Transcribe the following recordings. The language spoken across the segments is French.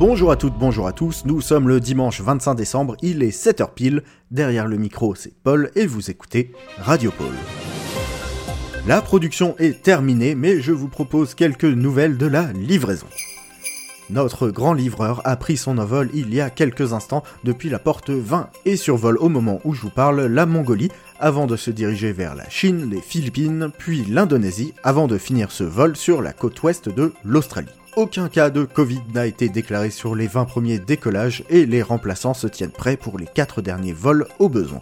Bonjour à toutes, bonjour à tous, nous sommes le dimanche 25 décembre, il est 7h pile, derrière le micro c'est Paul et vous écoutez Radio Paul. La production est terminée mais je vous propose quelques nouvelles de la livraison. Notre grand livreur a pris son envol il y a quelques instants depuis la porte 20 et survole au moment où je vous parle la Mongolie avant de se diriger vers la Chine, les Philippines, puis l'Indonésie avant de finir ce vol sur la côte ouest de l'Australie. Aucun cas de Covid n'a été déclaré sur les 20 premiers décollages et les remplaçants se tiennent prêts pour les 4 derniers vols au besoin.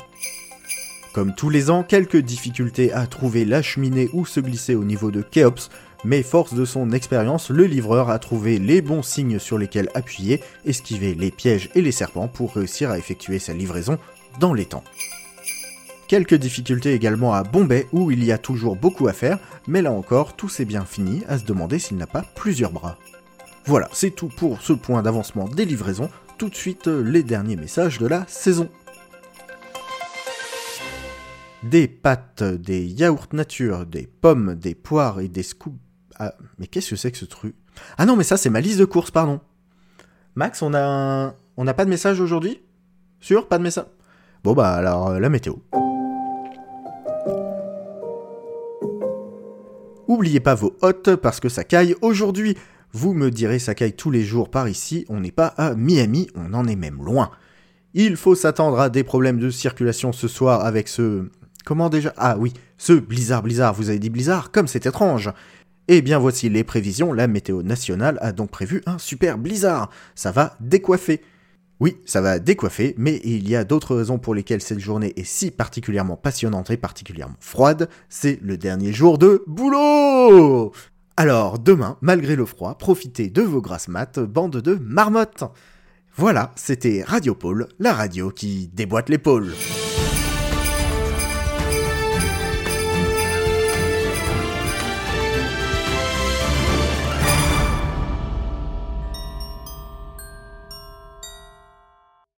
Comme tous les ans, quelques difficultés à trouver la cheminée ou se glisser au niveau de Keops, mais force de son expérience, le livreur a trouvé les bons signes sur lesquels appuyer, esquiver les pièges et les serpents pour réussir à effectuer sa livraison dans les temps. Quelques difficultés également à Bombay où il y a toujours beaucoup à faire, mais là encore tout s'est bien fini à se demander s'il n'a pas plusieurs bras. Voilà, c'est tout pour ce point d'avancement des livraisons. Tout de suite les derniers messages de la saison. Des pâtes, des yaourts nature, des pommes, des poires et des scoops. Ah, mais qu'est-ce que c'est que ce truc? Ah non, mais ça c'est ma liste de courses, pardon. Max, on a un... On n'a pas de message aujourd'hui? Sûr? Pas de message Bon bah alors, euh, la météo. Oubliez pas vos hôtes parce que ça caille aujourd'hui. Vous me direz ça caille tous les jours par ici, on n'est pas à Miami, on en est même loin. Il faut s'attendre à des problèmes de circulation ce soir avec ce... Comment déjà? Ah oui, ce blizzard blizzard, vous avez dit blizzard Comme c'est étrange Eh bien voici les prévisions, la météo nationale a donc prévu un super blizzard. Ça va décoiffer. Oui, ça va décoiffer, mais il y a d'autres raisons pour lesquelles cette journée est si particulièrement passionnante et particulièrement froide. C'est le dernier jour de boulot Alors, demain, malgré le froid, profitez de vos grasses maths, bande de marmottes Voilà, c'était Radio Pôle, la radio qui déboîte l'épaule.